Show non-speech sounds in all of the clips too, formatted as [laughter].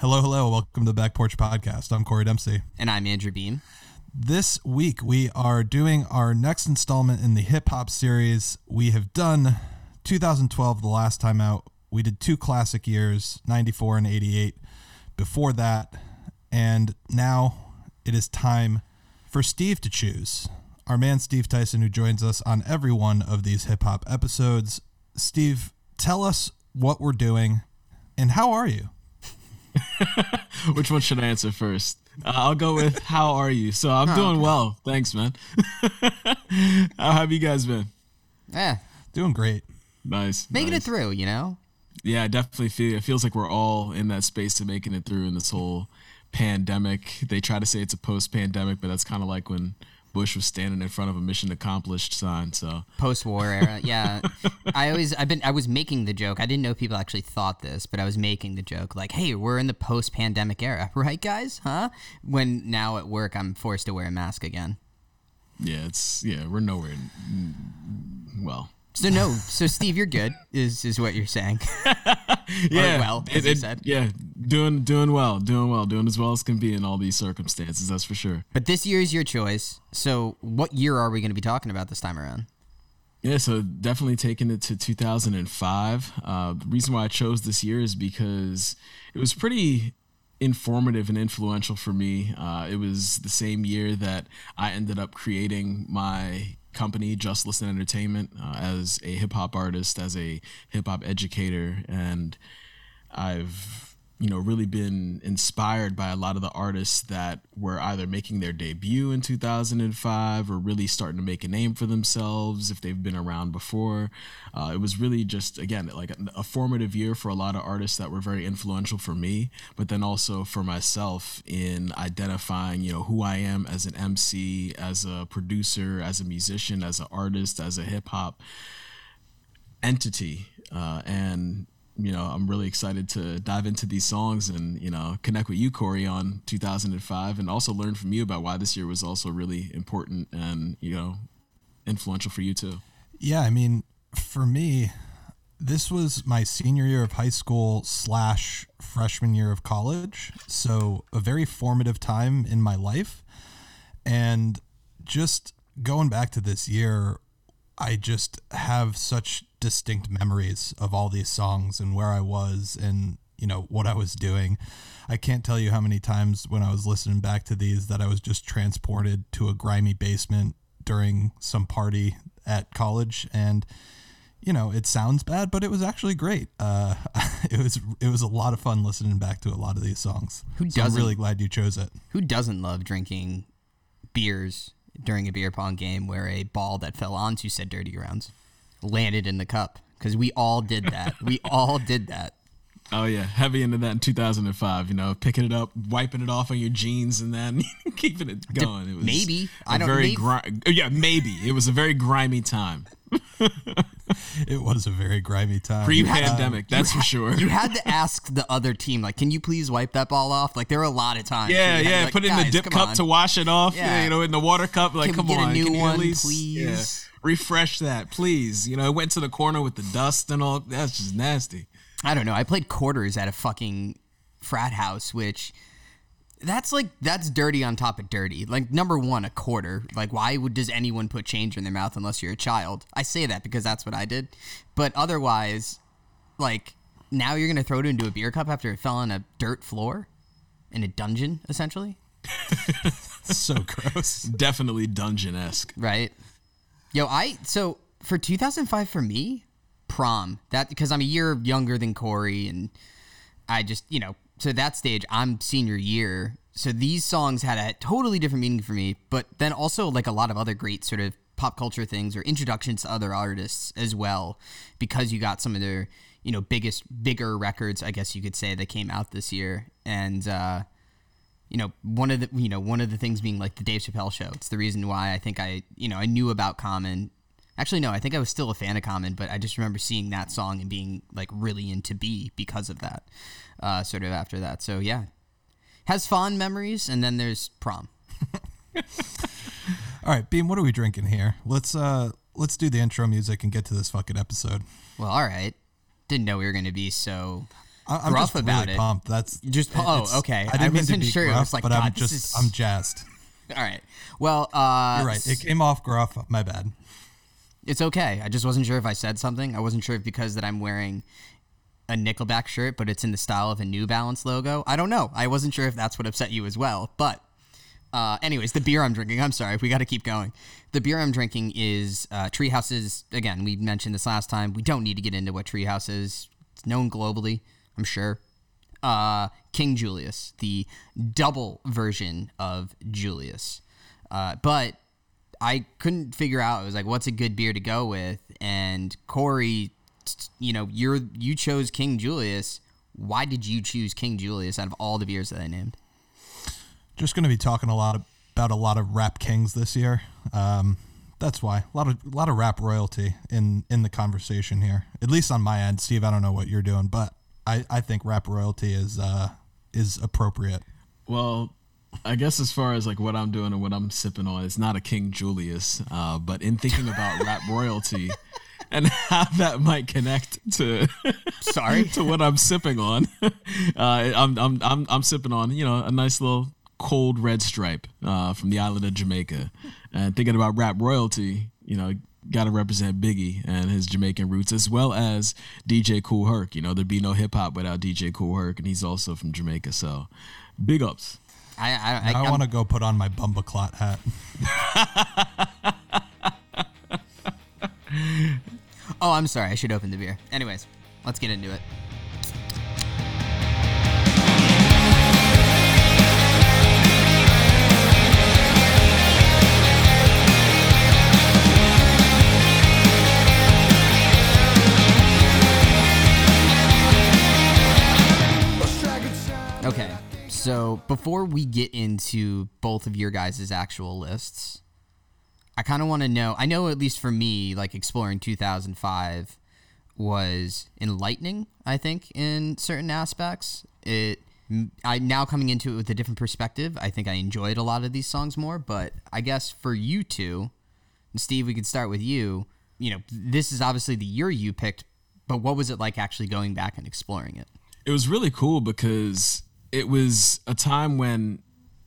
Hello, hello. Welcome to the Back Porch Podcast. I'm Corey Dempsey. And I'm Andrew Beam. This week, we are doing our next installment in the hip hop series. We have done 2012 the last time out. We did two classic years, 94 and 88, before that. And now it is time for Steve to choose. Our man, Steve Tyson, who joins us on every one of these hip hop episodes. Steve, tell us what we're doing and how are you? [laughs] Which one should I answer first? Uh, I'll go with how are you? So I'm doing well. Thanks, man. [laughs] how have you guys been? Yeah. Doing great. Nice. Making nice. it through, you know? Yeah, I definitely feel it feels like we're all in that space of making it through in this whole pandemic. They try to say it's a post pandemic, but that's kind of like when Bush was standing in front of a mission accomplished sign. So post war era, [laughs] yeah. I always, I've been, I was making the joke. I didn't know people actually thought this, but I was making the joke, like, "Hey, we're in the post pandemic era, [laughs] right, guys? Huh?" When now at work, I'm forced to wear a mask again. Yeah, it's yeah, we're nowhere. Well, so no, so Steve, you're good, is is what you're saying. [laughs] yeah, or well, as it, you said. yeah, doing doing well, doing well, doing as well as can be in all these circumstances. That's for sure. But this year is your choice. So, what year are we going to be talking about this time around? Yeah, so definitely taking it to 2005. Uh, the reason why I chose this year is because it was pretty informative and influential for me. Uh, it was the same year that I ended up creating my company, Just Listen Entertainment, uh, as a hip hop artist, as a hip hop educator, and I've you know really been inspired by a lot of the artists that were either making their debut in 2005 or really starting to make a name for themselves if they've been around before. Uh, it was really just again like a, a, formative year for a lot of artists that were very influential for me but then also for myself in identifying you know who i am as an mc as a producer as a musician as an artist as a hip-hop entity. Uh, and you know, I'm really excited to dive into these songs and, you know, connect with you, Corey, on 2005 and also learn from you about why this year was also really important and, you know, influential for you too. Yeah. I mean, for me, this was my senior year of high school slash freshman year of college. So a very formative time in my life. And just going back to this year, I just have such distinct memories of all these songs and where I was and you know what I was doing. I can't tell you how many times when I was listening back to these that I was just transported to a grimy basement during some party at college. And you know it sounds bad but it was actually great. Uh, [laughs] it was it was a lot of fun listening back to a lot of these songs. Who doesn't I'm really glad you chose it. Who doesn't love drinking beers during a beer pong game where a ball that fell onto said dirty grounds landed in the cup because we all did that. we all did that. Oh yeah, heavy into that in 2005. You know, picking it up, wiping it off on your jeans, and then [laughs] keeping it going. It was maybe I don't. Very maybe. gri- oh, yeah, maybe it was a very grimy time. [laughs] it was a very grimy time. Pre-pandemic, that's for sure. You had to ask the other team, like, "Can you please wipe that ball off?" Like, there were a lot of times. Yeah, where you had to yeah. like, Put it in the dip cup on." to wash it off. Yeah. You know, in the water cup. Like, Can we come get a on, new can you one, at please? Yeah, refresh that, please? You know, it went to the corner with the dust and all. That's just nasty. I don't know. I played quarters at a fucking frat house, which that's like that's dirty on top of dirty. Like number one, a quarter. Like why would does anyone put change in their mouth unless you're a child? I say that because that's what I did. But otherwise, like now you're gonna throw it into a beer cup after it fell on a dirt floor in a dungeon, essentially. [laughs] so gross. Definitely dungeon esque. Right. Yo, I so for 2005 for me, prom. That because I'm a year younger than Corey, and I just you know so that stage I'm senior year. So these songs had a totally different meaning for me, but then also like a lot of other great sort of pop culture things or introductions to other artists as well, because you got some of their you know biggest bigger records, I guess you could say, that came out this year, and. uh you know, one of the you know one of the things being like the Dave Chappelle show. It's the reason why I think I you know I knew about Common. Actually, no, I think I was still a fan of Common, but I just remember seeing that song and being like really into B because of that. Uh, sort of after that, so yeah, has fond memories, and then there's prom. [laughs] All right, Beam, what are we drinking here? Let's uh let's do the intro music and get to this fucking episode. Well, all right. Didn't know we were gonna be so. I- I'm gruff just about really it. pumped. That's Just- oh, okay. I didn't I mean to wasn't be sure. I was like, but I'm just is- I'm jazzed. [laughs] All right. Well, uh, You're right. It came off gruff. My bad. It's okay. I just wasn't sure if I said something. I wasn't sure if because that I'm wearing a Nickelback shirt, but it's in the style of a New Balance logo. I don't know. I wasn't sure if that's what upset you as well. But, uh, anyways, the beer I'm drinking. I'm sorry. We got to keep going. The beer I'm drinking is uh, Treehouse's. Again, we mentioned this last time. We don't need to get into what Treehouse is. It's known globally. I'm sure. Uh, King Julius, the double version of Julius. Uh, but I couldn't figure out. It was like, what's a good beer to go with? And Corey, you know, you're you chose King Julius. Why did you choose King Julius out of all the beers that I named? Just going to be talking a lot about a lot of rap kings this year. Um, that's why a lot of a lot of rap royalty in in the conversation here. At least on my end, Steve. I don't know what you're doing, but I I think rap royalty is uh is appropriate. Well, I guess as far as like what I'm doing and what I'm sipping on, it's not a King Julius. Uh, but in thinking about rap royalty [laughs] and how that might connect to Sorry. [laughs] to what I'm sipping on, uh, I'm, I'm I'm I'm sipping on you know a nice little cold red stripe uh, from the island of Jamaica. And thinking about rap royalty, you know, got to represent Biggie and his Jamaican roots, as well as DJ Kool Herc. You know, there'd be no hip hop without DJ Kool Herc, and he's also from Jamaica. So, big ups. I I, I, I, want to go put on my Bumbaclot hat. [laughs] Oh, I'm sorry. I should open the beer. Anyways, let's get into it. So before we get into both of your guys' actual lists, I kind of want to know. I know, at least for me, like exploring 2005 was enlightening. I think in certain aspects, it. I now coming into it with a different perspective. I think I enjoyed a lot of these songs more. But I guess for you two, Steve, we could start with you. You know, this is obviously the year you picked, but what was it like actually going back and exploring it? it was really cool because it was a time when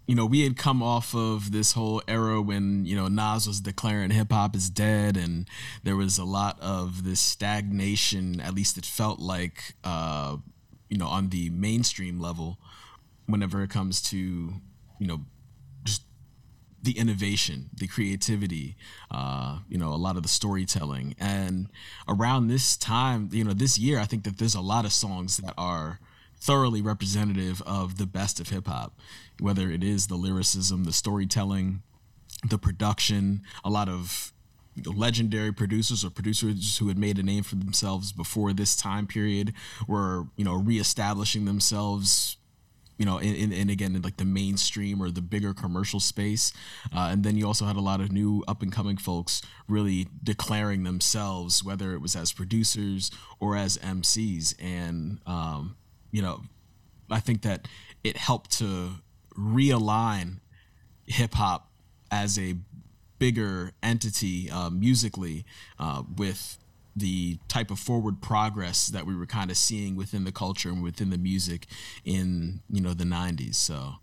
you know we had come off of this whole era when you know Nas was declaring hip hop is dead and there was a lot of this stagnation at least it felt like uh you know on the mainstream level whenever it comes to you know just the innovation, the creativity, uh, you know, a lot of the storytelling. And around this time, you know, this year, I think that there's a lot of songs that are thoroughly representative of the best of hip hop, whether it is the lyricism, the storytelling, the production, a lot of legendary producers or producers who had made a name for themselves before this time period were, you know, reestablishing themselves you know, and, and again, in like the mainstream or the bigger commercial space. Uh, and then you also had a lot of new up and coming folks really declaring themselves, whether it was as producers or as MCs. And, um, you know, I think that it helped to realign hip hop as a bigger entity uh, musically uh, with the type of forward progress that we were kind of seeing within the culture and within the music in you know the 90s so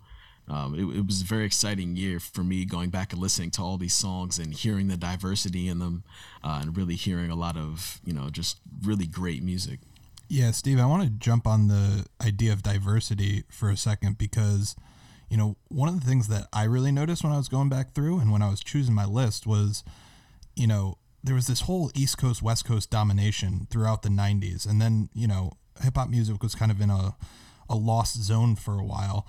um, it, it, was a very exciting year for me going back and listening to all these songs and hearing the diversity in them uh, and really hearing a lot of you know just really great music yeah steve i want to jump on the idea of diversity for a second because you know one of the things that i really noticed when i was going back through and when i was choosing my list was you know there was this whole East Coast West Coast domination throughout the 90s and then you know hip hop music was kind of in a a lost zone for a while.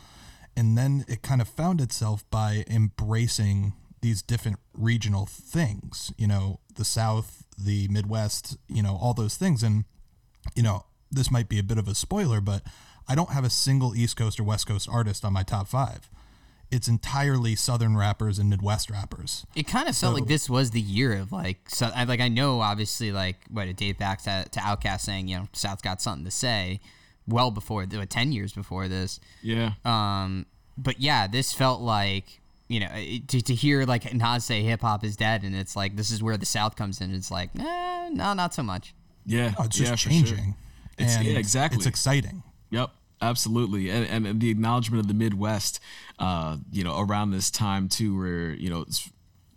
And then it kind of found itself by embracing these different regional things you know the south the midwest you know all those things. And you know this might be a bit of a spoiler but I don't have a single East Coast or West Coast artist on my top 5 it's entirely southern rappers and midwest rappers. It kind of felt like this was the year of like so I, like i know obviously like what it date back to, to OutKast saying you know south's got something to say well before what, 10 years before this. Yeah. Um but yeah this felt like you know to, to hear like nas say hip-hop is dead and it's like this is where the south comes in it's like eh, no not so much. Yeah. Oh, it's just yeah, changing. sure. It's, and yeah exactly it's exciting Yep, absolutely, and, and, and the acknowledgement of the Midwest, uh, you know, around this time too, where you know it's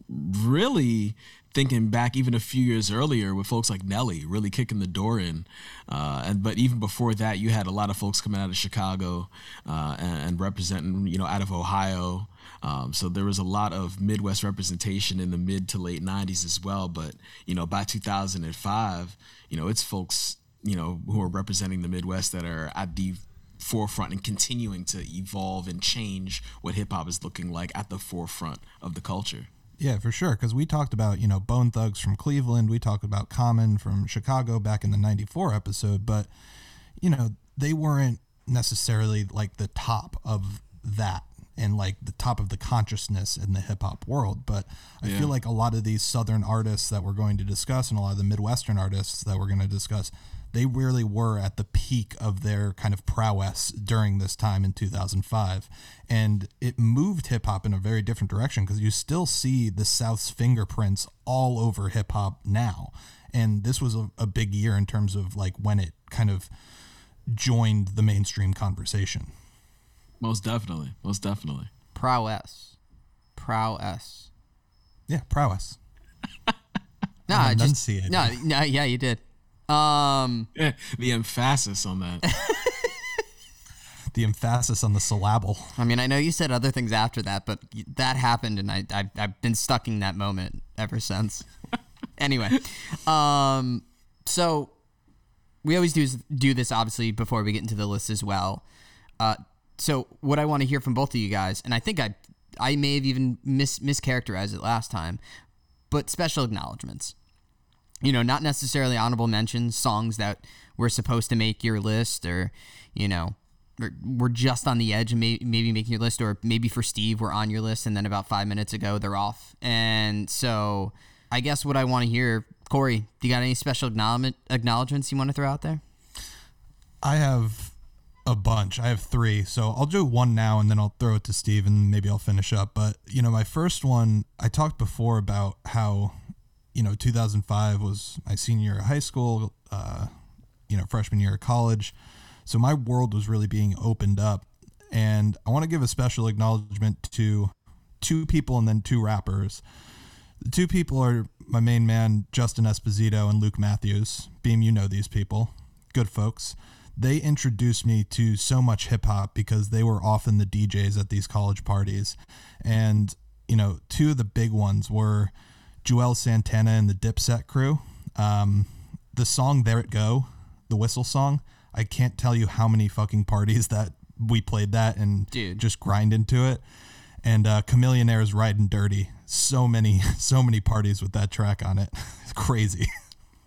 really thinking back even a few years earlier with folks like Nelly really kicking the door in, uh, and but even before that, you had a lot of folks coming out of Chicago uh, and, and, representing, you know, out of Ohio. Um, so there was a lot of Midwest representation in the mid to late '90s as well. But you know, by 2005, you know, it's folks, you know, who are representing the Midwest that are at the forefront and continuing to evolve and change what hip hop is looking like at the forefront of the culture. Yeah, for sure. Because we talked about, you know, Bone Thugs from Cleveland. We talked about Common from Chicago back in the 94 episode. But, you know, they weren't necessarily like the top of that and like the top of the consciousness in the hip hop world. But I yeah. feel like a lot of these Southern artists that we're going to discuss and a lot of the Midwestern artists that we're going to discuss they really were at the peak of their kind of prowess during this time in 2005. And it moved hip hop in a very different direction because you still see the South's fingerprints all over hip hop now. And this was a, a big year in terms of like when it kind of joined the mainstream conversation. Most definitely. Most definitely. Prowess. Prowess. Yeah, prowess. [laughs] no, I just didn't see it. no, no, yeah, you did. Um, [laughs] the emphasis on that. [laughs] the emphasis on the syllable. I mean, I know you said other things after that, but that happened, and I, I I've been stuck in that moment ever since. [laughs] anyway, um, so we always do do this obviously before we get into the list as well. Uh, so what I want to hear from both of you guys, and I think I I may have even mis mischaracterized it last time, but special acknowledgments you know, not necessarily honorable mentions, songs that were supposed to make your list or, you know, we're just on the edge of maybe making your list, or maybe for Steve, we're on your list, and then about five minutes ago, they're off. And so I guess what I want to hear, Corey, do you got any special acknowledgement, acknowledgments you want to throw out there? I have a bunch. I have three. So I'll do one now and then I'll throw it to Steve and maybe I'll finish up. But, you know, my first one, I talked before about how you know, 2005 was my senior year of high school, uh, you know, freshman year of college. So my world was really being opened up. And I want to give a special acknowledgement to two people and then two rappers. The two people are my main man, Justin Esposito and Luke Matthews. Beam, you know these people. Good folks. They introduced me to so much hip hop because they were often the DJs at these college parties. And, you know, two of the big ones were Juelz Santana and the Dipset crew. Um, the song "There It Go," the whistle song. I can't tell you how many fucking parties that we played that and Dude. just grind into it. And uh, Chamillionaire's "Riding Dirty." So many, [laughs] so many parties with that track on it. [laughs] It's crazy.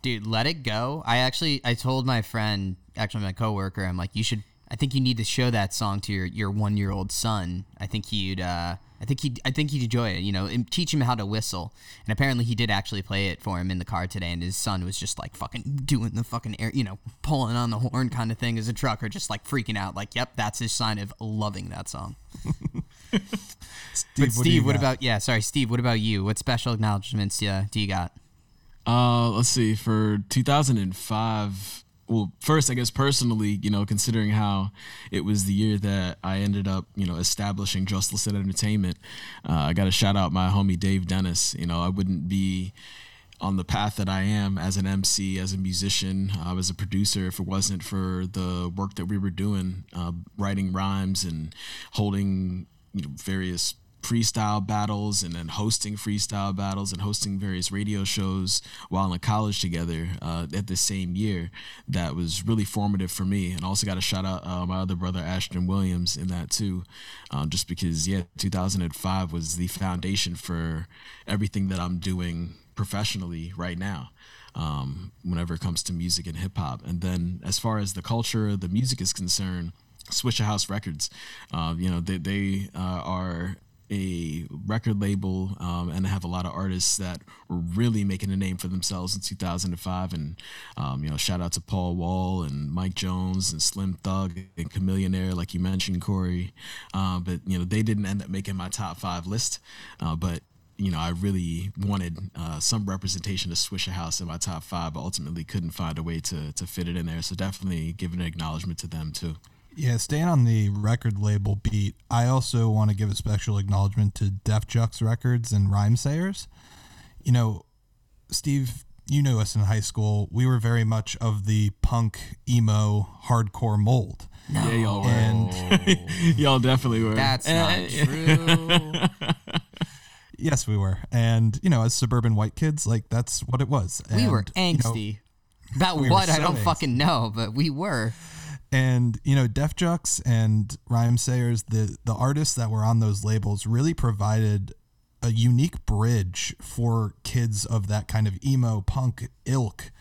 Dude, let it go. I actually, I told my friend, actually my coworker, I'm like, you should. I think you need to show that song to your your one year old son. I think he'd. Uh, I think he I think he'd enjoy it, you know, and teach him how to whistle. And apparently he did actually play it for him in the car today and his son was just like fucking doing the fucking air, you know, pulling on the horn kind of thing as a trucker just like freaking out like, "Yep, that's his sign of loving that song." Steve, but Steve, what, what about yeah, sorry, Steve, what about you? What special acknowledgments uh, do you got? Uh, let's see. For 2005, well, first, I guess personally, you know, considering how it was the year that I ended up, you know, establishing Just Listen Entertainment, uh, I got to shout out my homie Dave Dennis. You know, I wouldn't be on the path that I am as an MC, as a musician, uh, as a producer, if it wasn't for the work that we were doing, uh, writing rhymes and holding, you know, various freestyle battles and then hosting freestyle battles and hosting various radio shows while in college together uh, at the same year that was really formative for me and also got to shout out uh, my other brother ashton williams in that too um, just because yeah 2005 was the foundation for everything that i'm doing professionally right now um, whenever it comes to music and hip-hop and then as far as the culture the music is concerned Swishahouse Records. Uh, you know, they, they uh, are a record label um, and I have a lot of artists that were really making a name for themselves in 2005 and um, you know shout out to paul wall and mike jones and slim thug and chamillionaire like you mentioned corey uh, but you know they didn't end up making my top five list uh, but you know, I really wanted uh, some representation of Swishahouse in my top five, but ultimately couldn't find a way to to fit it in there. So definitely giving an acknowledgement to them too. Yeah, staying on the record label beat, I also want to give a special acknowledgement to Def Jux Records and Rhymesayers. You know, Steve, you knew us in high school. We were very much of the punk, emo, hardcore mold. Yeah, y'all were. And [laughs] y'all definitely were. That's not true. [laughs] yes, we were. And, you know, as suburban white kids, like that's what it was. we were And, you know, angsty. About we were what? I don't angsty. fucking know, but we were. And you know def jux and rhymesayers the the artists that were on those labels really provided a unique bridge for kids of that kind of emo punk ilk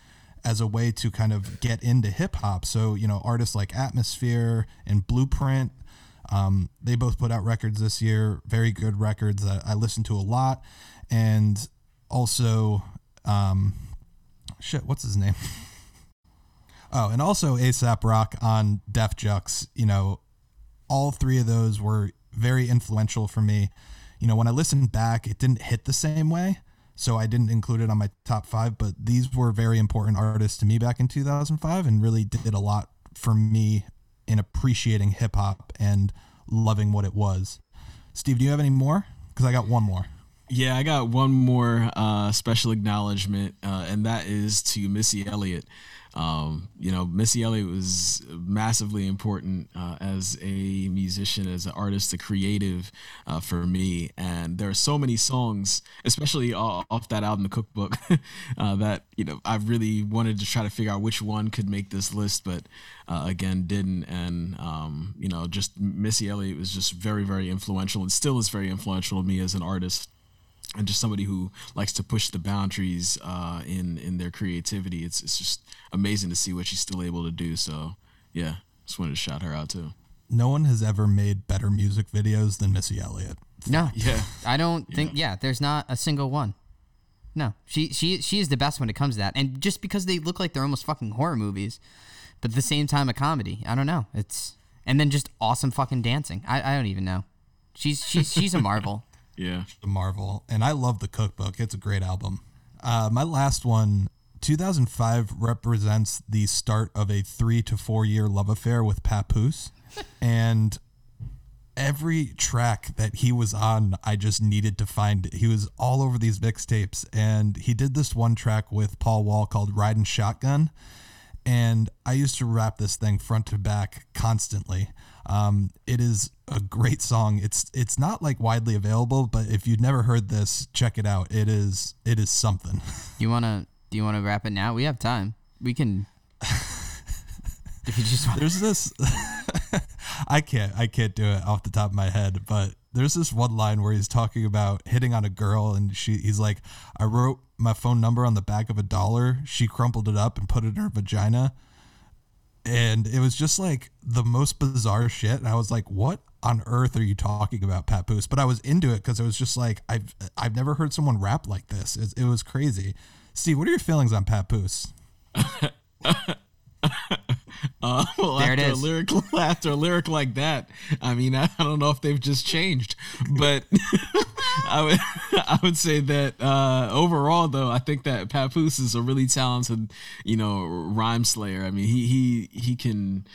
as a way to kind of get into hip hop so you know artists like atmosphere and blueprint um, they both put out records this year very good records that i listened to a lot. And also um, shit what's his name [laughs] Oh, and also Aesop Rock on Def Jux. You know, all three of those were very influential for me. You know, when I listened back, it didn't hit the same way, so I didn't include it on my top five. But these were very important artists to me back in 2005, and really did a lot for me in appreciating hip hop and loving what it was. Steve, do you have any more? Because I got one more. Yeah, I got one more uh, special acknowledgement, uh, and that is to Missy Elliott. Um, you know, Missy Elliott was massively important uh, as a musician, as an artist, a creative uh, for me. And there are so many songs, especially off that album, The Cookbook, [laughs] uh, that you know I really wanted to try to figure out which one could make this list, but uh, again didn't. And um, you know, just Missy Elliott was just very, very influential, and still is very influential to me as an artist and just somebody who likes to push the boundaries uh, in in their creativity. It's it's just amazing to see what she's still able to do. So yeah, just wanted to shout her out too. No one has ever made better music videos than Missy Elliott. No. [laughs] Yeah. I don't think. Yeah, there's not a single one. No, she she she is the best when it comes to that, and just because they look like they're almost fucking horror movies, but at the same time a comedy. I don't know. It's and then just awesome fucking dancing. I, I don't even know. She's she's she's a marvel. Yeah. the Marvel, and I love the Cookbook. It's a great album. Uh, my last one, 2005, represents the start of a three to four year love affair with Papoose, [laughs] and every track that he was on, I just needed to find. He was all over these mixtapes, and he did this one track with Paul Wall called "Riding Shotgun." and I used to rap this thing front to back constantly. Um, it is a great song. It's it's not like widely available, but if you've never heard this, check it out. It is it is something. [laughs] You wanna do you wanna wrap it now? We have time. We can. [laughs] if you just want. There's this [laughs] I can't I can't do it off the top of my head, but there's this one line where he's talking about hitting on a girl and she he's like, I wrote my phone number on the back of a dollar. She crumpled it up and put it in her vagina. And it was just like the most bizarre shit. And I was like, what on earth are you talking about, Papoose? But I was into it because it was just like, I've I've never heard someone rap like this. It, it was crazy. Steve, what are your feelings on Papoose? [laughs] Uh, [laughs] well, There it after is. a lyric [laughs] after a lyric like that, I mean, I, I don't know if they've just changed, but [laughs] I would I would say that uh, overall, though, I think that Papoose is a really talented, you know, rhyme slayer. I mean, he he he can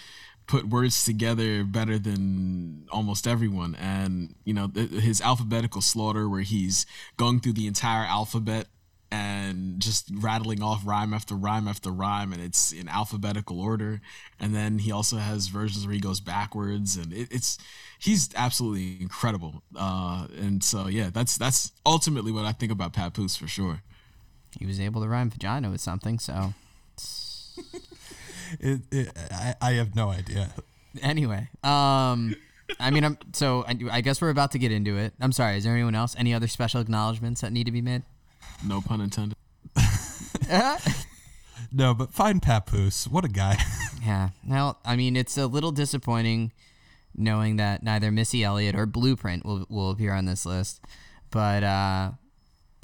put words together better than almost everyone, and you know, th- his alphabetical slaughter, where he's going through the entire alphabet and just rattling off rhyme after rhyme after rhyme and it's in alphabetical order and then he also has versions where he goes backwards and it, it's he's absolutely incredible uh and so yeah that's that's ultimately what i think about papoose for sure He was able to rhyme vagina with something. So [laughs] It, it I, I have no idea. anyway, um, I mean, I'm so I, I guess we're about to get into it. I'm sorry. Is there anyone else? Any other special acknowledgments that need to be made? No pun intended [laughs] No, but find Papoose. What a guy. [laughs] Yeah. Well, I mean, it's a little disappointing knowing that neither Missy Elliott or Blueprint will, will appear on this list, but uh,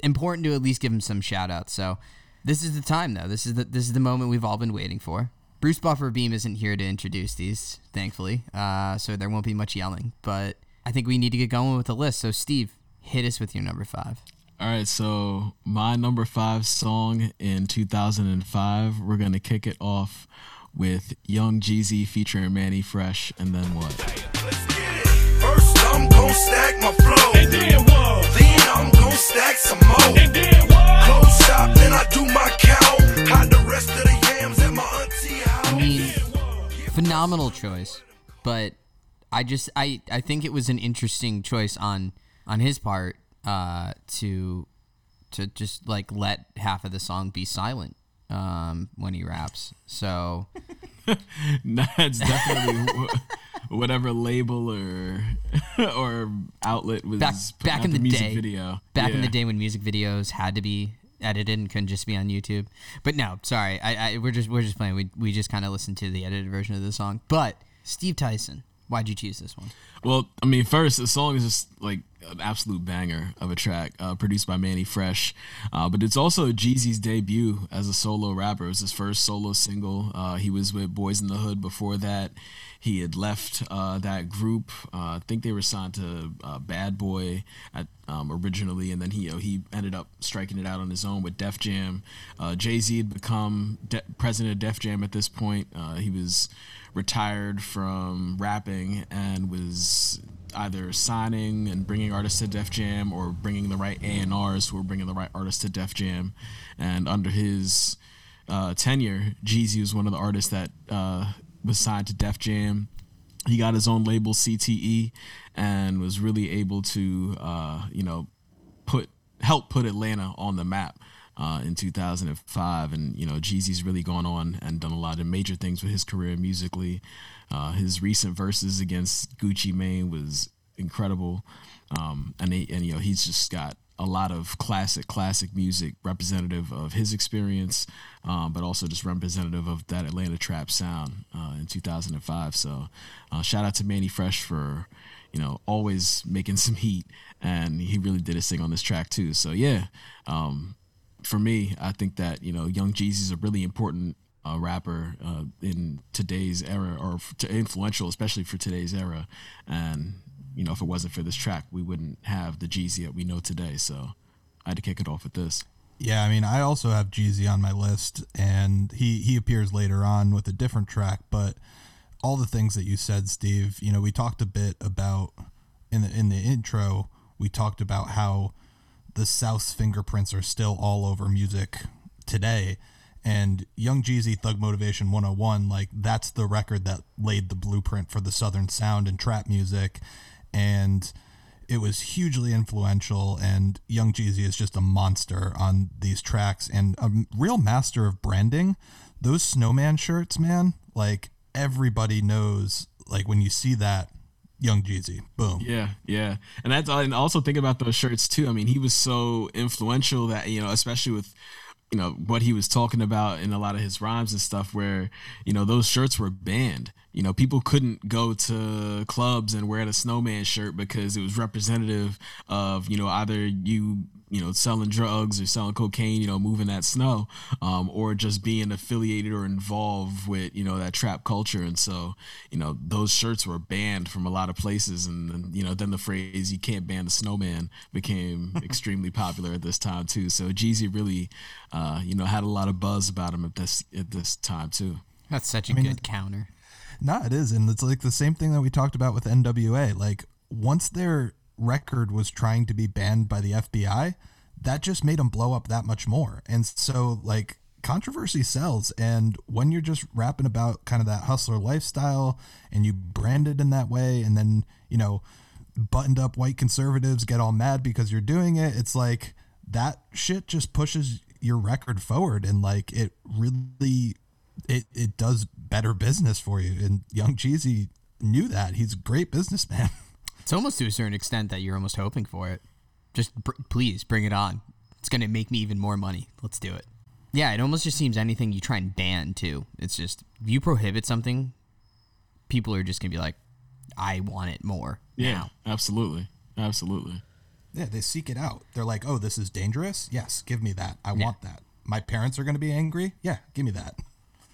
important to at least give him some shout outs. So this is the time, though. This is the this is the moment we've all been waiting for. Bruce Buffer Beam isn't here to introduce these, thankfully, uh, so there won't be much yelling. But I think we need to get going with the list. So Steve, hit us with your number five. All right so my number five song in 2005 we're gonna kick it off with Young Jeezy featuring Manny Fresh, and then what? First, I'm gon' stack my flow. And then what? Then I'm gon' stack some more. And then what? Close shop, then I do my count. Hide the rest of the yams at my auntie house. I mean, phenomenal choice, but I just I I think it was an interesting choice on on his part uh, to to just like let half of the song be silent um, when he raps. So [laughs] That's definitely whatever label or [laughs] or outlet was back back in the, music day, video. back in the day when music videos had to be edited and couldn't just be on YouTube. But no, sorry, I, I we're just we're just playing. We we just kind of listened to the edited version of the song. But Steve Tyson, why'd you choose this one? Well, I mean, first the song is just like an absolute banger of a track, uh, produced by Manny Fresh, uh, but it's also Jeezy's debut as a solo rapper. It was his first solo single. Uh, he was with Boyz n da Hood before that. He had left uh, that group. Uh, I think they were signed to uh, Bad Boy at, um, originally, and then he you know, he ended up striking it out on his own with Def Jam. Jay Z had become de- president of Def Jam at this point. He was retired from rapping and was either signing and bringing artists to Def Jam or bringing the right A&Rs who were bringing the right artists to Def Jam. And under his uh, tenure, Jeezy was one of the artists that uh, was signed to Def Jam. He got his own label, CTE, and was really able to, uh, you know, put help put Atlanta on the map uh, in 2005. And you know, Jeezy's really gone on and done a lot of major things with his career musically. Uh, his recent Verzuz against Gucci Mane was incredible, um, and he, and you know he's just got a lot of classic classic music representative of his experience, um, but also just representative of that Atlanta trap sound uh, in 2005. So, uh, shout out to Manny Fresh for you know always making some heat, and he really did his thing on this track too. So yeah, um, for me, I think that you know Young Jeezy's a really important uh, rapper uh, in today's era, or to influential, especially for today's era. And you know, if it wasn't for this track, we wouldn't have the Jeezy that we know today. So I had to kick it off with this. Yeah, I mean, I also have Jeezy on my list, and he he appears later on with a different track. But all the things that you said, Steve, you know, we talked a bit about in the in the intro. We talked about how the South's fingerprints are still all over music today, and Young Jeezy Thug Motivation 101, like that's the record that laid the blueprint for the Southern sound and trap music, and it was hugely influential. And young jeezy is just a monster on these tracks and a real master of branding. Those snowman shirts man like everybody knows like when you see that young jeezy boom Yeah, yeah, and that's and also think about those shirts too. I mean, he was so influential that you know, especially with you know what he was talking about in a lot of his rhymes and stuff, where you know those shirts were banned. You know, people couldn't go to clubs and wear the snowman shirt because it was representative of you know either you you know selling drugs or selling cocaine, you know, moving that snow, um, or just being affiliated or involved with you know that trap culture. And so you know those shirts were banned from a lot of places, and then, you know then the phrase "you can't ban the snowman" became [laughs] extremely popular at this time too. So Jeezy really, uh, you know, had a lot of buzz about him at this at this time too. That's such a mean, good counter. No, it is, and it's like the same thing that we talked about with NWA. Like once their record was trying to be banned by the FBI, that just made him blow up that much more. And so, like controversy sells, and when you're just rapping about kind of that hustler lifestyle, and you brand it in that way, and then you know, buttoned up white conservatives get all mad because you're doing it. It's like that shit just pushes your record forward, and like it really it, it does better business for you. And Young Jeezy knew that. He's a great businessman. [laughs] It's almost to a certain extent that you're almost hoping for it. Just br- please bring it on. It's going to make me even more money. Let's do it. Yeah, it almost just seems anything you try and ban too. It's just if you prohibit something, people are just going to be like, I want it more. Yeah, now. absolutely, absolutely. yeah, they seek it out. They're like, oh, this is dangerous. Yes, give me that. I want that. My parents are going to be angry. Yeah, give me that.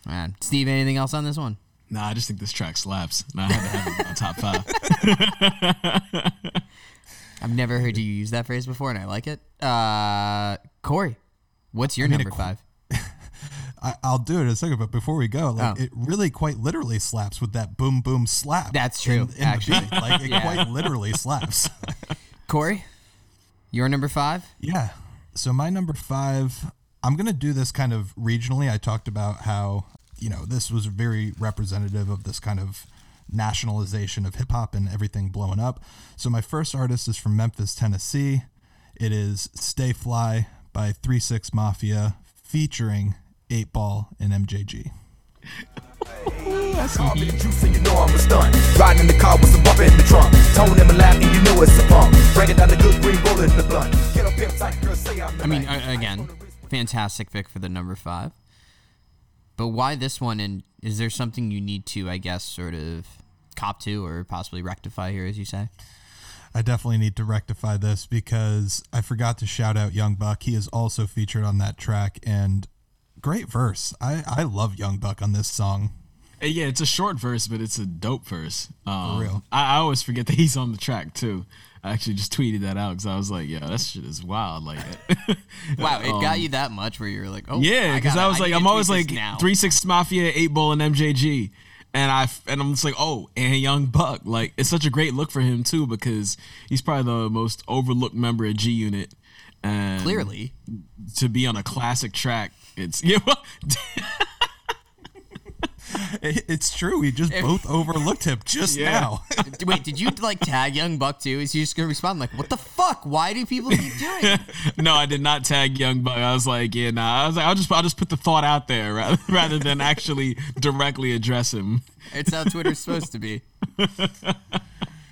Man, Steve, anything else on this one? Nah, I just think this track slaps. And I had to have it on top five. [laughs] I've never heard you use that phrase before, and I like it. Uh, Corey, what's your mean, number qu- five? [laughs] I, I'll do it in a second, but before we go, like Oh. it really quite literally slaps with that boom boom slap. That's true, In, in actually. like it [laughs] Yeah. quite literally slaps. Corey, your number five. Yeah. So my number five, I'm gonna do this kind of regionally. I talked about how you know this was very representative of this kind of nationalization of hip hop and everything blowing up. So my first artist is from Memphis, Tennessee. It is "Stay Fly" by Three Six Mafia, featuring Eight Ball and MJG. Call me the juice and you know I'm a stunt. Riding in the car with some bump in the trunk. Tone in my lap and you know it's a pump. Breaking down the good green bullet in the blunt. Get up here tight, girl, say I'm I mean, again, fantastic pick for the number five. But why this one? And is there something you need to, I guess, sort of cop to or possibly rectify here, as you say? I definitely need to rectify this because I forgot to shout out Young Buck. He is also featured on that track and great verse. I, I love Young Buck on this song. Uh, Yeah, it's a short verse, but it's a dope verse. Um, real. I, I always forget that he's on the track too. I actually just tweeted that out because I was like, "Yeah, that shit is wild." Like, [laughs] [laughs] Wow, it got um, you that much where you're like, oh, yeah, because gotta- I was like, to I'm always like now. three six mafia, eight ball, and MJG, and I and I'm just like, oh, and Young Buck. Like, it's such a great look for him too because he's probably the most overlooked member of G Unit. And Clearly, to be on a classic track, it's [laughs] yeah. well, [laughs] It- It's true. We just both overlooked him just Yeah. now. [laughs] wait, did you like tag Young Buck too? Is he just gonna respond like, what the fuck? Why do people keep [laughs] doing it? no, I did not tag Young Buck. I was like, yeah, nah. I was like, I'll just I'll just put the thought out there rather, rather than actually directly address him. It's how Twitter's supposed to be.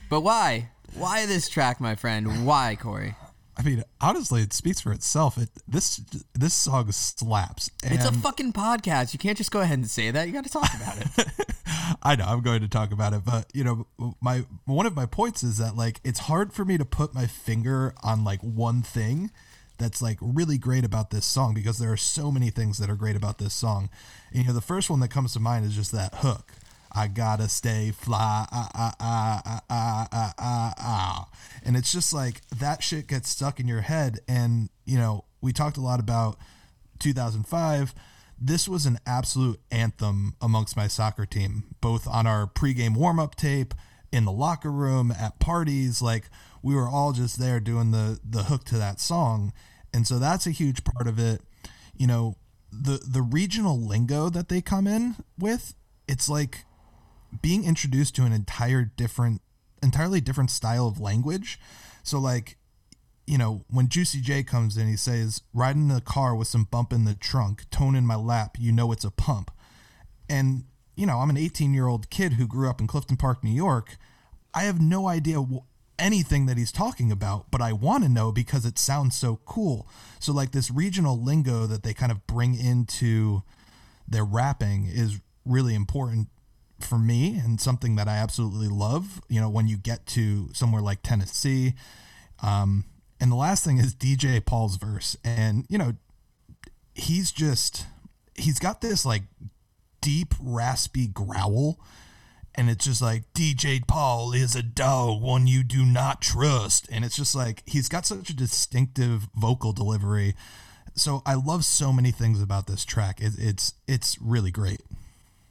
But why? Why this track, my friend? Why, Corey? I mean, honestly, it speaks for itself. It this this song slaps. And It's a fucking podcast. You can't just go ahead and say that. You got to talk about it. [laughs] I know I'm going to talk about it, but you know, my one of my points is that like it's hard for me to put my finger on like one thing that's like really great about this song because there are so many things that are great about this song. And, you know, the first one that comes to mind is just that hook. I gotta stay fly. Ah, ah, ah, ah, ah, ah, ah, ah. And it's just like that shit gets stuck in your head. And, you know, we talked a lot about 2005. This was an absolute anthem amongst my soccer team, both on our pregame warm up tape, in the locker room, at parties. Like, we were all just there doing the, the hook to that song. And so that's a huge part of it. You know, the, the regional lingo that they come in with, it's like being introduced to an entire different, entirely different style of language. So like you know, when Juicy J comes in, he says, riding in the car with some bump in the trunk, tone in my lap, you know it's a pump. And, you know, I'm an 18 year old kid who grew up in Clifton Park, New York. I have no idea anything that he's talking about, but I want to know because it sounds so cool. So, like, this regional lingo that they kind of bring into their rapping is really important for me and something that I absolutely love. You know, when you get to somewhere like Tennessee, um, and the last thing is DJ Paul's verse. And, you know, he's just, he's got this like deep, raspy growl. And it's just like, DJ Paul is a dog, one you do not trust. And it's just like, he's got such a distinctive vocal delivery. So I love so many things about this track. It, it's, it's really great.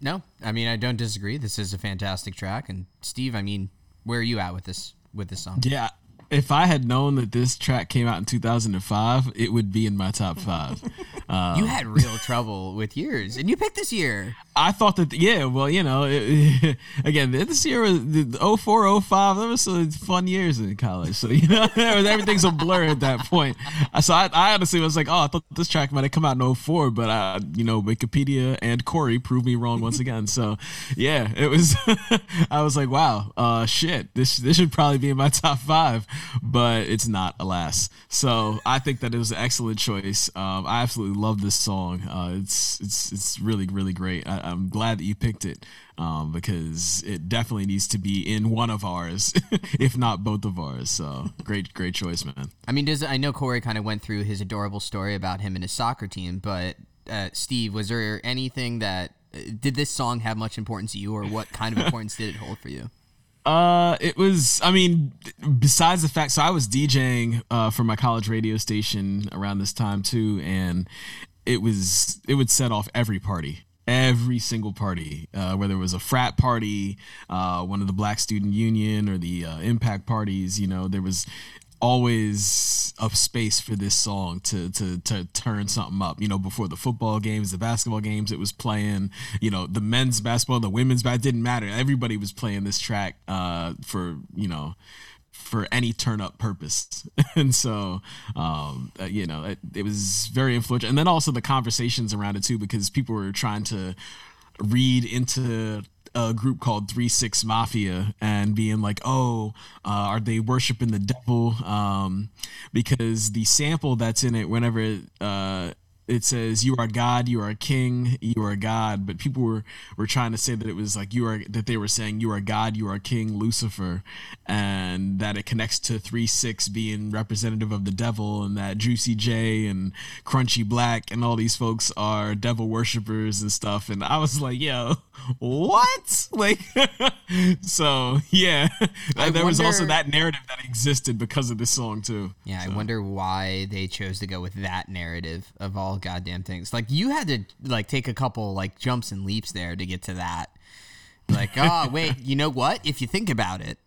No, I mean I don't disagree. This is a fantastic track. And Steve, I mean, where are you at with this with this song? Yeah, if I had known that this track came out in 2005, it would be in my top five. Uh, [laughs] you had real trouble with years, and you picked this year. I thought that, yeah, well, you know, it, [laughs] again, this year was the 04, 05, there was some fun years in college. So, [laughs] you know, everything's a blur at that point. So I, I honestly was like, oh, I thought this track might have come out in 04, but, uh, you know, Wikipedia and Corey proved me wrong once again. So, yeah, it was, I was like, wow, uh, shit, this, this should probably be in my top five, but it's not, alas. So I think that it was an excellent choice. Um, I absolutely love this song. Uh, it's, it's, it's really, really great. I, I'm glad that you picked it um, because it definitely needs to be in one of ours, [laughs] if not both of ours. So great, great choice, man. I mean, does I know Corey kind of went through his adorable story about him and his soccer team, but uh, Steve, was there anything that uh, did this song have much importance to you, or what kind of [laughs] importance did it hold for you? Uh, it was. I mean, besides the fact, so I was DJing uh, for my college radio station around this time too, and it was it would set off every party every single party, uh, whether it was a frat party, uh, one of the Black Student Union, or the uh, Impact parties. You know, there was always a space for this song to to to turn something up. You know, before the football games, the basketball games, it was playing. You know, the men's basketball, the women's basketball didn't matter. Everybody was playing this track uh, for you know for any turn up purpose. [laughs] and so, um, uh, you know, it, it, was very influential. And then also the conversations around it too, because people were trying to read into a group called Three Six Mafia and being like, oh, uh, are they worshiping the devil? Um, because the sample that's in it, whenever uh, it says you are God, you are a king, you are a God, but people were were trying to say that it was like you are that they were saying you are God, you are a King Lucifer, and that it connects to three six being representative of the devil, and that Juicy J and Crunchy Black and all these folks are devil worshippers and stuff. And I was like, yo, what? [laughs] Like, [laughs] so yeah, [laughs] I there wonder, was also that narrative that existed because of this song too. Yeah, so. I wonder why they chose to go with that narrative of all goddamn things. Like you had to like take a couple like jumps and leaps there to get to that. Like, [laughs] oh wait, you know what? If you think about it,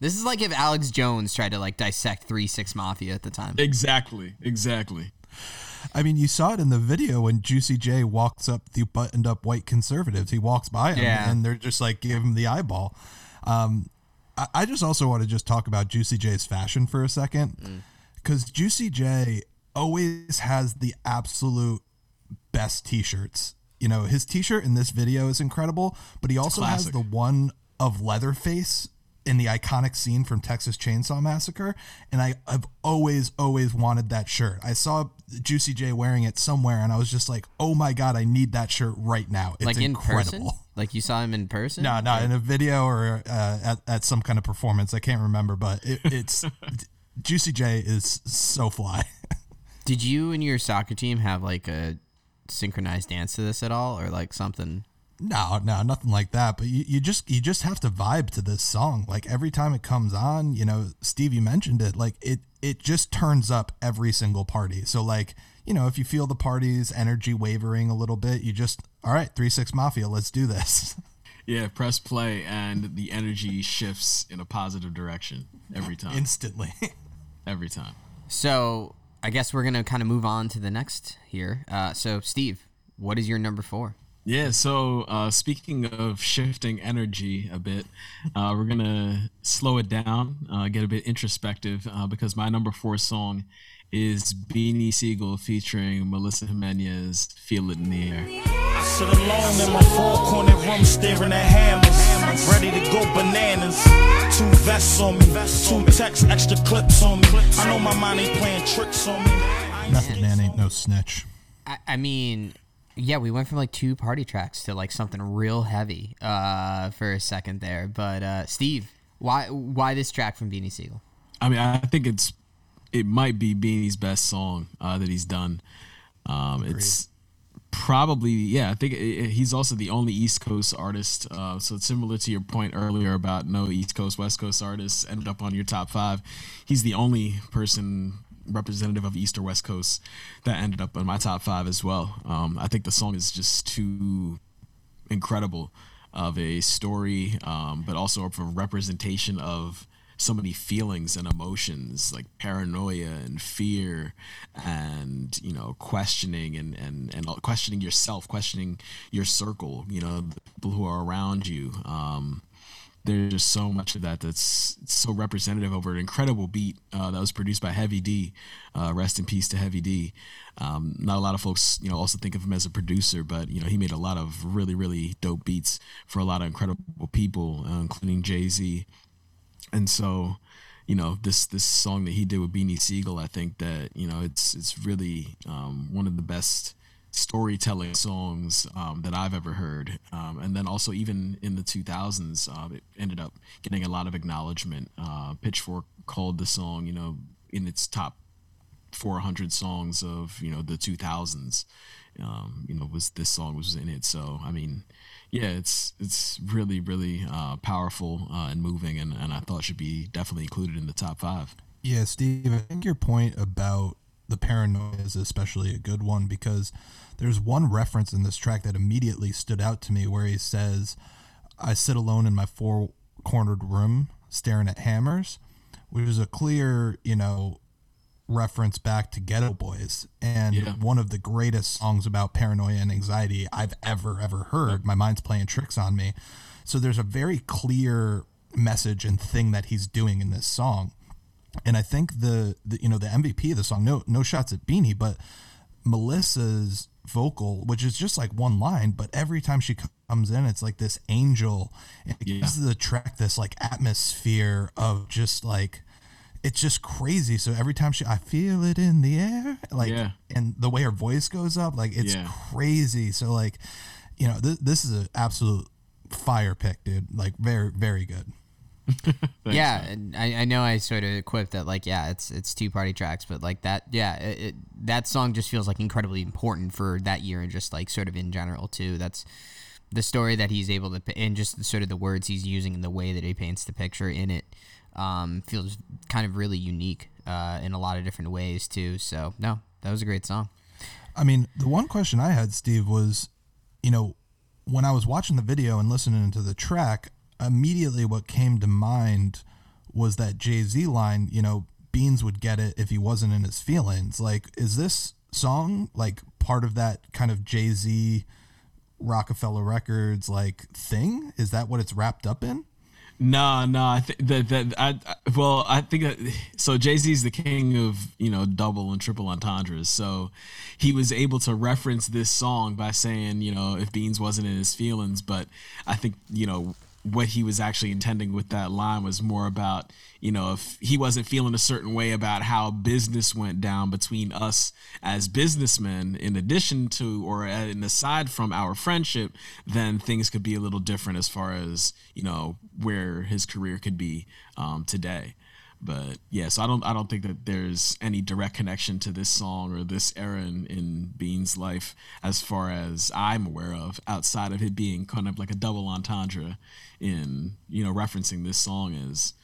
this is like if Alex Jones tried to like dissect Three Six Mafia at the time. Exactly. Exactly. I mean, you saw it in the video when Juicy J walks up the buttoned up white conservatives. He walks by them yeah. and they're just like, give him the eyeball. Um, I, I, just also want to just talk about Juicy J's fashion for a second. Because mm. Juicy J always has the absolute best t shirts. You know, his t shirt in this video is incredible, but he also has the one of Leatherface in the iconic scene from Texas Chainsaw Massacre, and I, I've always, always wanted that shirt. I saw Juicy J wearing it somewhere, and I was just like, "Oh my god, I need that shirt right now!" It's like in incredible. person, like you saw him in person. No, no, in a video or uh, at at some kind of performance. I can't remember, but it, it's [laughs] Juicy J is so fly. Did you and your soccer team have like a synchronized dance to this at all, or like something? No, no, nothing like that. But you, you just you just have to vibe to this song. Like every time it comes on, you know, Steve, you mentioned it. Like it it just turns up every single party. So like you know, if you feel the party's energy wavering a little bit, you just all right, three six mafia, let's do this. [laughs] Yeah, press play and the energy shifts in a positive direction every time. Instantly. [laughs] every time. So I guess we're gonna kind of move on to the next here. Uh, so Steve, what is your number four? Yeah, so uh, speaking of shifting energy a bit, uh, we're gonna slow it down, uh, get a bit introspective, uh, because my number four song is Beanie Sigel featuring Melissa Jimenez, "Feel It in the Air." I sit alone in my four-corner room, staring at hammers, ready to go bananas. Two vests on me, two texts, extra clips on me. I know my mind ain't playing tricks on me. Method Man ain't no snitch. I, I mean, yeah, we went from like two party tracks to like something real heavy uh, for a second there. But uh, Steve, why why this track from Beanie Sigel? I mean, I think it's it might be Beanie's best song uh, that he's done. Um, it's probably yeah. I think it, it, he's also the only East Coast artist. Uh, so it's similar to your point earlier about no East Coast West Coast artists ended up on your top five. He's the only person representative of East or West Coast that ended up in my top five as well. Um, I think the song is just too incredible of a story, um, but also of a representation of so many feelings and emotions like paranoia and fear and you know questioning and and and questioning yourself questioning your circle you know the people who are around you um, there's just so much of that that's so representative over an incredible beat uh, that was produced by Heavy D. Uh, rest in peace to Heavy D. Um, not a lot of folks, you know, also think of him as a producer, but you know, he made a lot of really, really dope beats for a lot of incredible people, uh, including Jay Z. And so, you know, this this song that he did with Beanie Sigel, I think that you know, it's it's really um, one of the best storytelling songs um, that I've ever heard. Um, and then also even in the 2000s, uh, it ended up getting a lot of acknowledgement. Uh, Pitchfork called the song, you know, in its top 400 songs of you know the 2000s. Um, you know, was this song was in it. So I mean, yeah, it's it's really really uh, powerful uh, and moving, and, and I thought should be definitely included in the top five. Yeah, Steve, I think your point about the paranoia is especially a good one because there's one reference in this track that immediately stood out to me where he says, I sit alone in my four cornered room staring at hammers, which is a clear, you know, reference back to Geto Boys and Yeah. one of the greatest songs about paranoia and anxiety I've ever, ever heard. My mind's playing tricks on me. So there's a very clear message and thing that he's doing in this song. And I think the, the you know the MVP of the song, no no shots at Beanie, but Melissa's vocal, which is just like one line, but every time she comes in, it's like this angel. And it Yeah. gives the track this like atmosphere of just like it's just crazy. So every time she, I feel it in the air, like, Yeah. and the way her voice goes up, like it's Yeah. crazy. So like, you know, th- this is an absolute fire pick, dude. Like very, very good. [laughs] yeah, and I, I know I sort of equipped that like yeah, it's it's two party tracks, but like that yeah, it, it, that song just feels like incredibly important for that year and just like sort of in general too. That's the story that he's able to and just the, sort of the words he's using and the way that he paints the picture in it um, feels kind of really unique uh, in a lot of different ways too. So no, that was a great song. I mean, the one question I had, Steve, was, you know, when I was watching the video and listening to the track, immediately what came to mind was that Jay Z line, you know, Beans would get it if he wasn't in his feelings. Like, is this song like part of that kind of Jay Z Roc-A-Fella Records like thing? Is that what it's wrapped up in? No, no, I think that that I, I well, I think that [sighs] so Jay Z's the king of you know double and triple entendres. So he was able to reference this song by saying you know if Beans wasn't in his feelings, but I think you know what he was actually intending with that line was more about you know if he wasn't feeling a certain way about how business went down between us as businessmen in addition to or and aside from our friendship then things could be a little different as far as you know where his career could be um, today but yeah so i don't i don't think that there's any direct connection to this song or this era in, in bean's life as far as i'm aware of outside of it being kind of like a double entendre in you know referencing this song as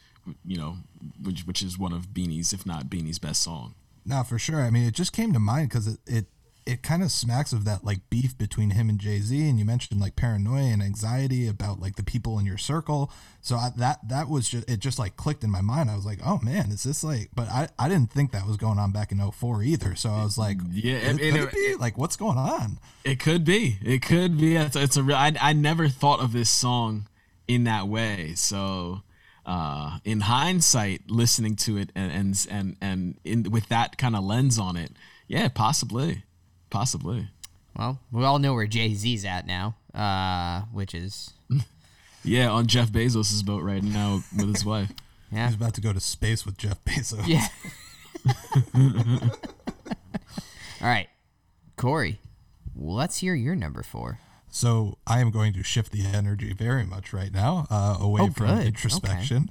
you know which which is one of beanie's if not beanie's best song No, for sure. I mean, it just came to mind because it it, it kind of smacks of that like beef between him and Jay Z, and you mentioned like paranoia and anxiety about like the people in your circle. So I, that that was just it just like clicked in my mind. I was like, oh man, is this like? But I I didn't think that was going on back in 04 either. So I was like, Yeah, it, could it be? like what's going on? It could be. It could be. It's, it's a real. I, I never thought of this song in that way. So, uh, in hindsight, listening to it and and and and in, with that kind of lens on it, yeah, possibly, possibly. Well, we all know where Jay Z's at now, uh, which is [laughs] Yeah, on Jeff Bezos' boat right now with his wife. [laughs] yeah, He's about to go to space with Jeff Bezos. yeah. [laughs] all right, Corey, let's hear your number four. So I am going to shift the energy very much right now uh, away Oh, from good. Okay.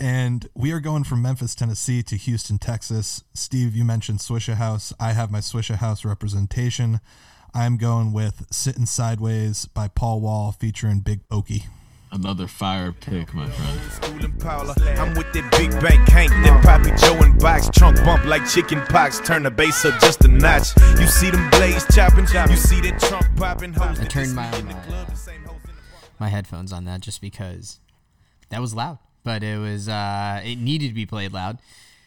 Introspection. And we are going from Memphis, Tennessee to Houston, Texas. Steve, you mentioned Swisha House. I have my Swisha House representation. I'm going with Sitting Sideways by Paul Wall featuring Big Pokey. Another fire pick, my friend. School and Paula. I'm with that big bank Hank, that Poppy Joe and box trunk bump like chicken pox. Turn the bass up just a notch. You see them blades chopping, you see that trunk popping. I turned diss my, me in the uh, club, the same hoes in the my headphones on that just because that was loud, but it was uh, it needed to be played loud.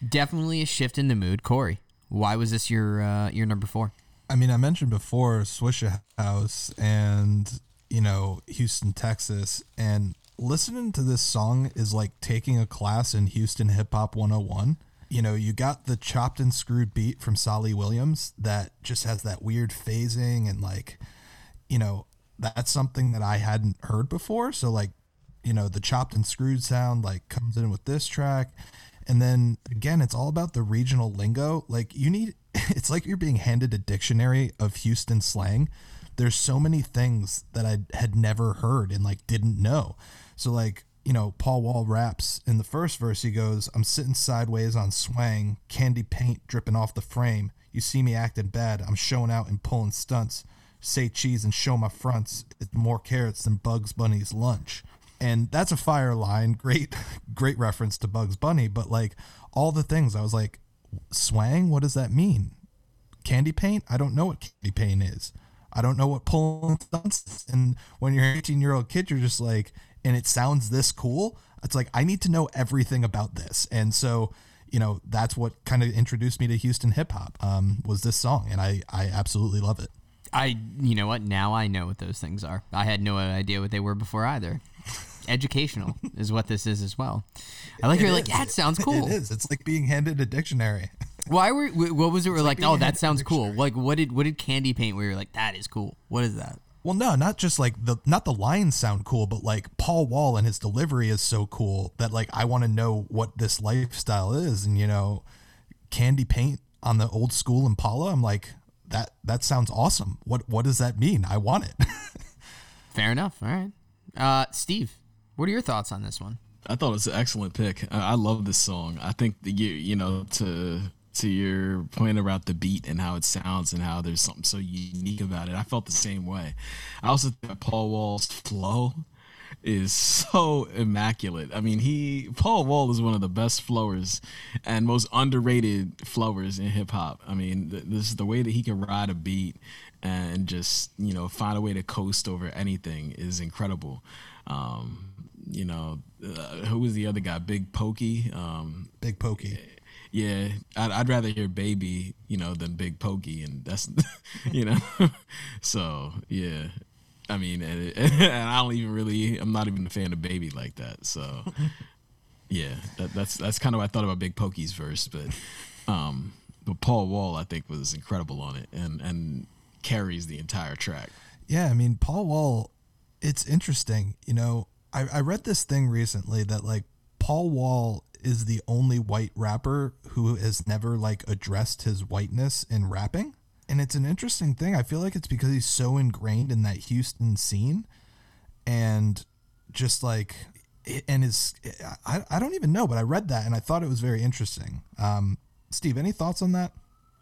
Definitely a shift in the mood. Corey, why was this your uh, your number four? I mean, I mentioned before Swisha House and, you know, Houston, Texas. And listening to this song is like taking a class in Houston Hip Hop 101. You know, you got the chopped and screwed beat from Salih Williams that just has that weird phasing and like, you know, that's something that I hadn't heard before. So like, you know, the chopped and screwed sound like comes in with this track. And then again, it's all about the regional lingo. Like you need [laughs] it's like you're being handed a dictionary of Houston slang. There's so many things that I had never heard and like didn't know. So like, you know, Paul Wall raps in the first verse he goes, "I'm sitting sideways on swang, candy paint dripping off the frame. You see me acting bad, I'm showing out and pulling stunts. Say cheese and show my fronts. It's more carrots than Bugs Bunny's lunch." And that's a fire line. Great [laughs] great reference to Bugs Bunny, but like all the things I was like, swang what does that mean candy paint. I don't know what candy paint is. I don't know what pulling stunts. And when you're an 18 year old kid, you're just like, and it sounds this cool. It's like I need to know everything about this. And so, you know, that's what kind of introduced me to Houston hip hop. Um, was this song, and I I absolutely love it. I, you know what? Now I know what those things are. I had no idea what they were before either. Educational [laughs] is what this is as well. I like It you're like, is. that sounds cool. It is. It's like being handed a dictionary. [laughs] Why were wh- what was it? We're like, being oh, that sounds cool. Like, what did what did candy paint? Where you're like, that is cool. What is that? Well, no, not just like the not the lines sound cool, but like Paul Wall and his delivery is so cool that like I want to know what this lifestyle is. And you know, candy paint on the old school Impala. I'm like that. That sounds awesome. What what does that mean? I want it. [laughs] Fair enough. All right, uh, Steve, what are your thoughts on this one? I thought it was an excellent pick. I, love this song. I think the you you know to to your point about the beat and how it sounds and how there's something so unique about it. I felt the same way. I also think that Paul Wall's flow is so immaculate. I mean, he Paul Wall is one of the best flowers and most underrated flowers in hip hop. I mean, th- this is the way that he can ride a beat and just you know find a way to coast over anything is incredible. Um, you know, uh, who was the other guy? Big Pokey. Um, Big pokey. yeah, I'd, I'd rather hear Baby, you know, than Big Pokey, and that's, [laughs] you know, [laughs] so yeah. I mean, and, [laughs] and I don't even really, I'm not even a fan of Baby like that. So, yeah, that, that's that's kind of what I thought about Big Pokey's verse, but, um, but Paul Wall I think was incredible on it, and and carries the entire track. Yeah, I mean, Paul Wall, it's interesting. You know, I, I read this thing recently that like Paul Wall is the only white rapper who has never like addressed his whiteness in rapping. And it's an interesting thing. I feel like it's because he's so ingrained in that Houston scene and just like, and his, I, I don't even know, but I read that and I thought it was very interesting. Um, Steve, any thoughts on that?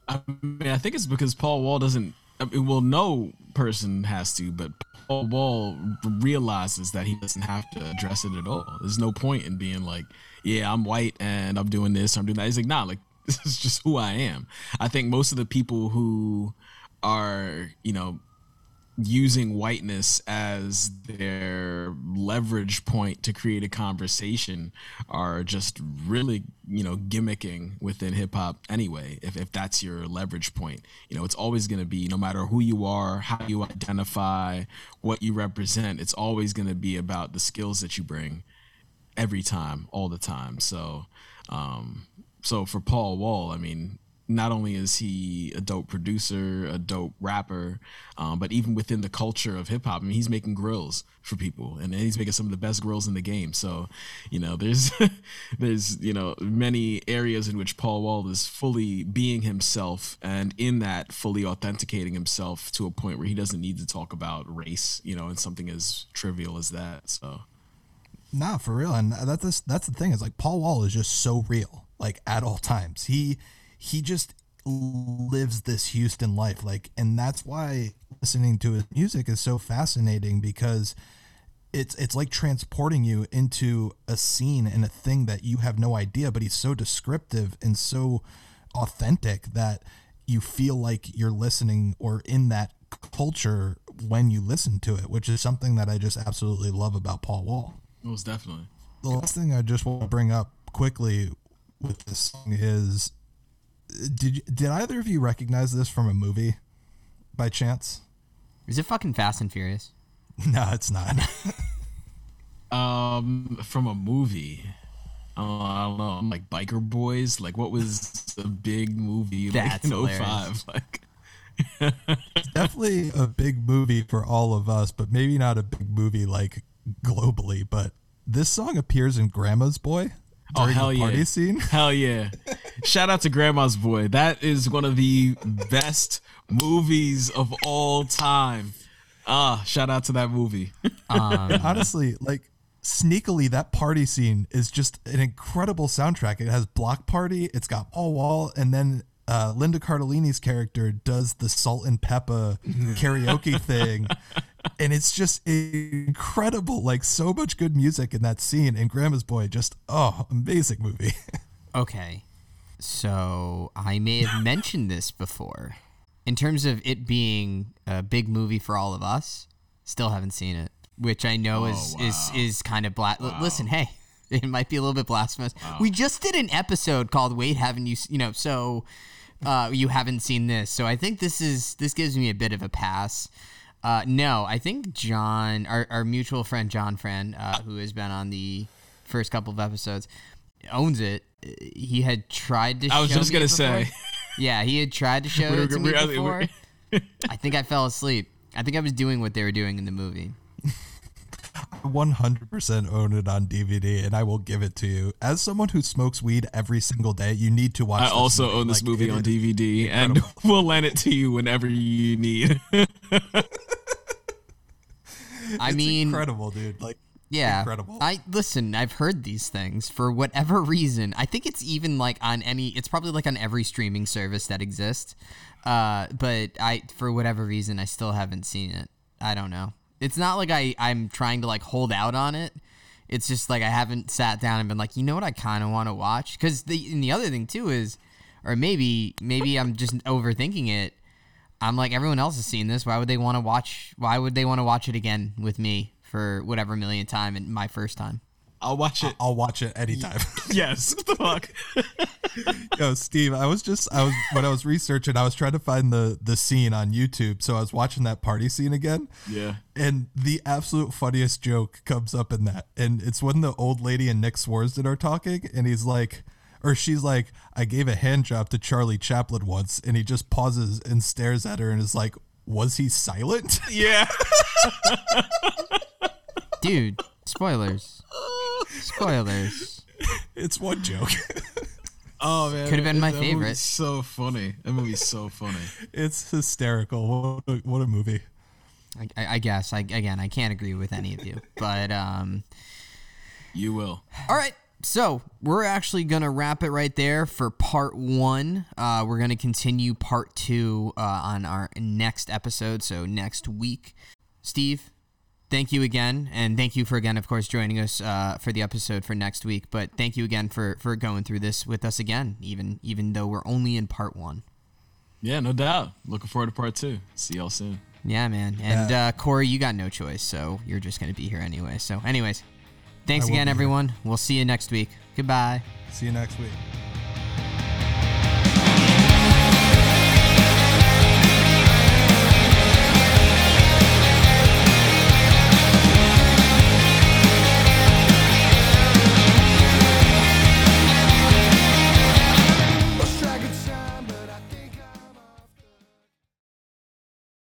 I mean, I think it's because Paul Wall doesn't. I mean, well, no person has to, but Paul Wall realizes that he doesn't have to address it at all. There's no point in being like, "Yeah, I'm white and I'm doing this, I'm doing that." He's like, "Nah, like [laughs] this is just who I am." I think most of the people who are, you know, using whiteness as their leverage point to create a conversation are just really you know gimmicking within hip hop anyway if, if that's your leverage point. You know it's always going to be no matter who you are how you identify what you represent it's always going to be about the skills that you bring every time all the time. So um so for paul wall i mean not only is he a dope producer, a dope rapper, um, but even within the culture of hip hop, I mean, he's making grills for people, and he's making some of the best grills in the game. So, you know, there's [laughs] there's you know many areas in which Paul Wall is fully being himself, and in that fully authenticating himself to a point where he doesn't need to talk about race, you know, and something as trivial as that. So. Nah, for real. And that's that's the thing is like Paul Wall is just so real, like at all times. He he just lives this Houston life, like, and that's why listening to his music is so fascinating because it's it's like transporting you into a scene and a thing that you have no idea, but he's so descriptive and so authentic that you feel like you're listening or in that culture when you listen to it, which is something that I just absolutely love about Paul Wall. Most definitely. The last thing I just want to bring up quickly with this song is did did either of you recognize this from a movie by chance? Is it fucking Fast and Furious? [laughs] No, it's not. [laughs] Um, from a movie. Uh, I don't know. I'm like Biker Boys. Like, what was the big movie like That's in hilarious. 05? [laughs] Like, Definitely a big movie for all of us, but maybe not a big movie like globally. But this song appears in Grandma's Boy oh hell the party yeah, scene. [laughs] hell yeah! Shout out to Grandma's Boy. That is one of the best movies of all time. Ah, shout out to that movie. Honestly, like sneakily, that party scene is just an incredible soundtrack. It has Block Party, it's got Paul Wall, and then uh, Linda Cardellini's character does the Salt-N-Pepa [laughs] karaoke thing. And it's just incredible. Like, so much good music in that scene. And Grandma's Boy, just, oh, amazing movie. [laughs] Okay. So I may have mentioned this before, in terms of it being a big movie for all of us, still haven't seen it, which I know is is is kind of black. l- Listen, hey, [laughs] it might be a little bit blasphemous. We just did an episode called "Wait, haven't you?" You know, so uh, you haven't seen this, so I think this is this gives me a bit of a pass. Uh, no, I think John, our, our mutual friend John Fran, uh, who has been on the first couple of episodes, owns it. He had tried to. Show I was just gonna say. [laughs] Yeah, he had tried to show were- it to me were- before. [laughs] I think I fell asleep. I think I was doing what they were doing in the movie. [laughs] 100% own it on DVD, and I will give it to you. As someone who smokes weed every single day, you need to watch. I this also movie. own this Like, movie on is- DVD, and [laughs] we'll lend it to you whenever you need. [laughs] I mean, incredible, dude. Like, yeah. incredible. I listen. I've heard these things for whatever [laughs] reason. I think it's even like on any. It's probably like on every streaming service that exists. Uh, but I, for whatever reason, I still haven't seen it. I don't know. It's not like I I'm trying to like hold out on it. It's just like I haven't sat down and been like, you know what, I kind of want to watch. Because the and the other thing too is, or maybe maybe I'm just overthinking it. I'm like everyone else has seen this. Why would they want to watch? Why would they want to watch it again with me for whatever million time and my first time? I'll watch it. I'll watch it anytime. [laughs] Yes. What the fuck? [laughs] Yo, Steve, I was just I was when I was researching, I was trying to find the the scene on YouTube. So I was watching that party scene again. Yeah. And the absolute funniest joke comes up in that. And it's when the old lady and Nick Swardson are talking, and he's like or she's like, I gave a hand job to Charlie Chaplin once, and he just pauses and stares at her and is like, Was he silent? Yeah. [laughs] Dude, spoilers. Spoilers. [laughs] it's one joke. [laughs] Oh man, Could've been my that favorite. movie's So funny. That movie's so funny. [laughs] it's hysterical. What a, what a movie. I, I I guess. I again, I can't agree with any of you, but um. You will. All right. So we're actually gonna wrap it right there for part one. Uh, we're gonna continue part two uh, on our next episode. So next week, Steve, thank you again, and thank you for again, of course, joining us uh, for the episode for next week. But thank you again for for going through this with us again, even even though we're only in part one. Yeah, no doubt. Looking forward to part two. See y'all soon. Yeah, man. And uh, Corey, you got no choice, so you're just gonna be here anyway. So, anyways, thanks I again, be here. everyone. We'll see you next week. Goodbye. See you next week.